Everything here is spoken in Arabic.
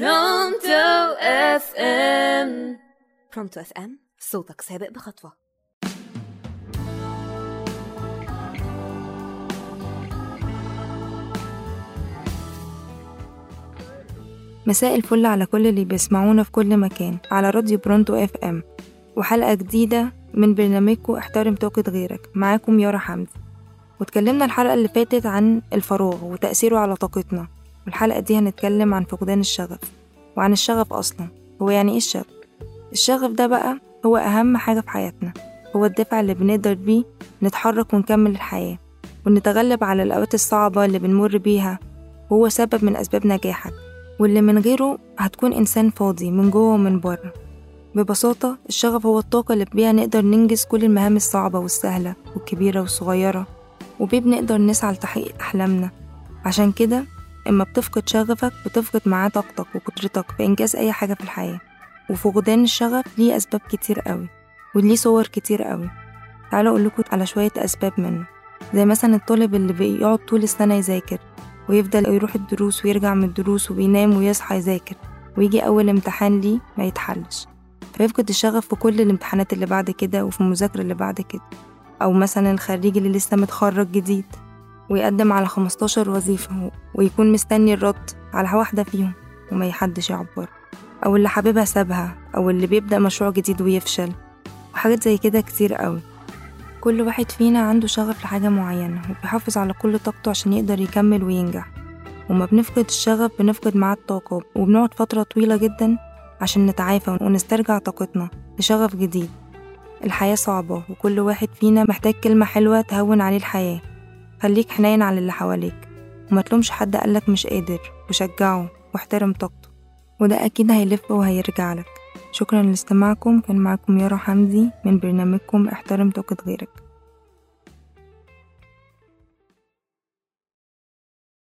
Pronto FM. Pronto FM صوتك سابق بخطوة. مساء الفل على كل اللي بيسمعونا في كل مكان على راديو Pronto FM. وحلقة جديدة من برنامجكم احترم طاقة غيرك. معاكم يارا حمدي. واتكلمنا الحلقة اللي فاتت عن الفراغ وتأثيره على طاقتنا. والحلقة دي هنتكلم عن فقدان الشغف وعن الشغف أصلا. هو يعني إيه الشغف؟ الشغف ده بقى هو أهم حاجة في حياتنا هو الدافع اللي بنقدر بيه نتحرك ونكمل الحياة ونتغلب على الأوقات الصعبة اللي بنمر بيها وهو سبب من أسباب نجاحك. واللي من غيره هتكون إنسان فاضي من جوه ومن بره. ببساطة الشغف هو الطاقة اللي بيها نقدر ننجز كل المهام الصعبة والسهلة والكبيرة والصغيرة وبيه بنقدر نسعى لتحقيق أحلامنا. عشان كده إما بتفقد شغفك بتفقد معاه طاقتك وقدرتك في إنجاز أي حاجة في الحياة. وفقدان الشغف ليه أسباب كتير قوي وليه صور كتير قوي. تعالوا أقولكوا على شوية أسباب منه. زي مثلا الطالب اللي بيقعد طول السنة يذاكر ويفضل يروح الدروس ويرجع من الدروس وبينام ويصحى يذاكر ويجي أول امتحان ليه ما يتحلش. فيفقد الشغف في كل الامتحانات اللي بعد كده وفي المذاكرة اللي بعد كده. أو مثلا الخريج اللي لسه متخرج جديد. ويقدم على 15 وظيفة ويكون مستني الرد على واحدة فيهم وما يحدش يعبر أو اللي حاببها سابها أو اللي بيبدأ مشروع جديد ويفشل وحاجات زي كده كتير قوي. كل واحد فينا عنده شغف لحاجة معينة وبيحافظ على كل طاقته عشان يقدر يكمل وينجح. وما بنفقد الشغف بنفقد معاه الطاقة وبنقعد فترة طويلة جدا عشان نتعافى ونسترجع طاقتنا لشغف جديد. الحياة صعبة وكل واحد فينا محتاج كلمة حلوة تهون عليه الحياة. خليك حنين على اللي حواليك. وما تلومش حد قالك مش قادر. وشجعه. واحترم طاقته. وده أكيد هيلف وهيرجع لك. شكرا لاستماعكم. كان معكم يارا حمدي من برنامجكم احترم طاقة غيرك.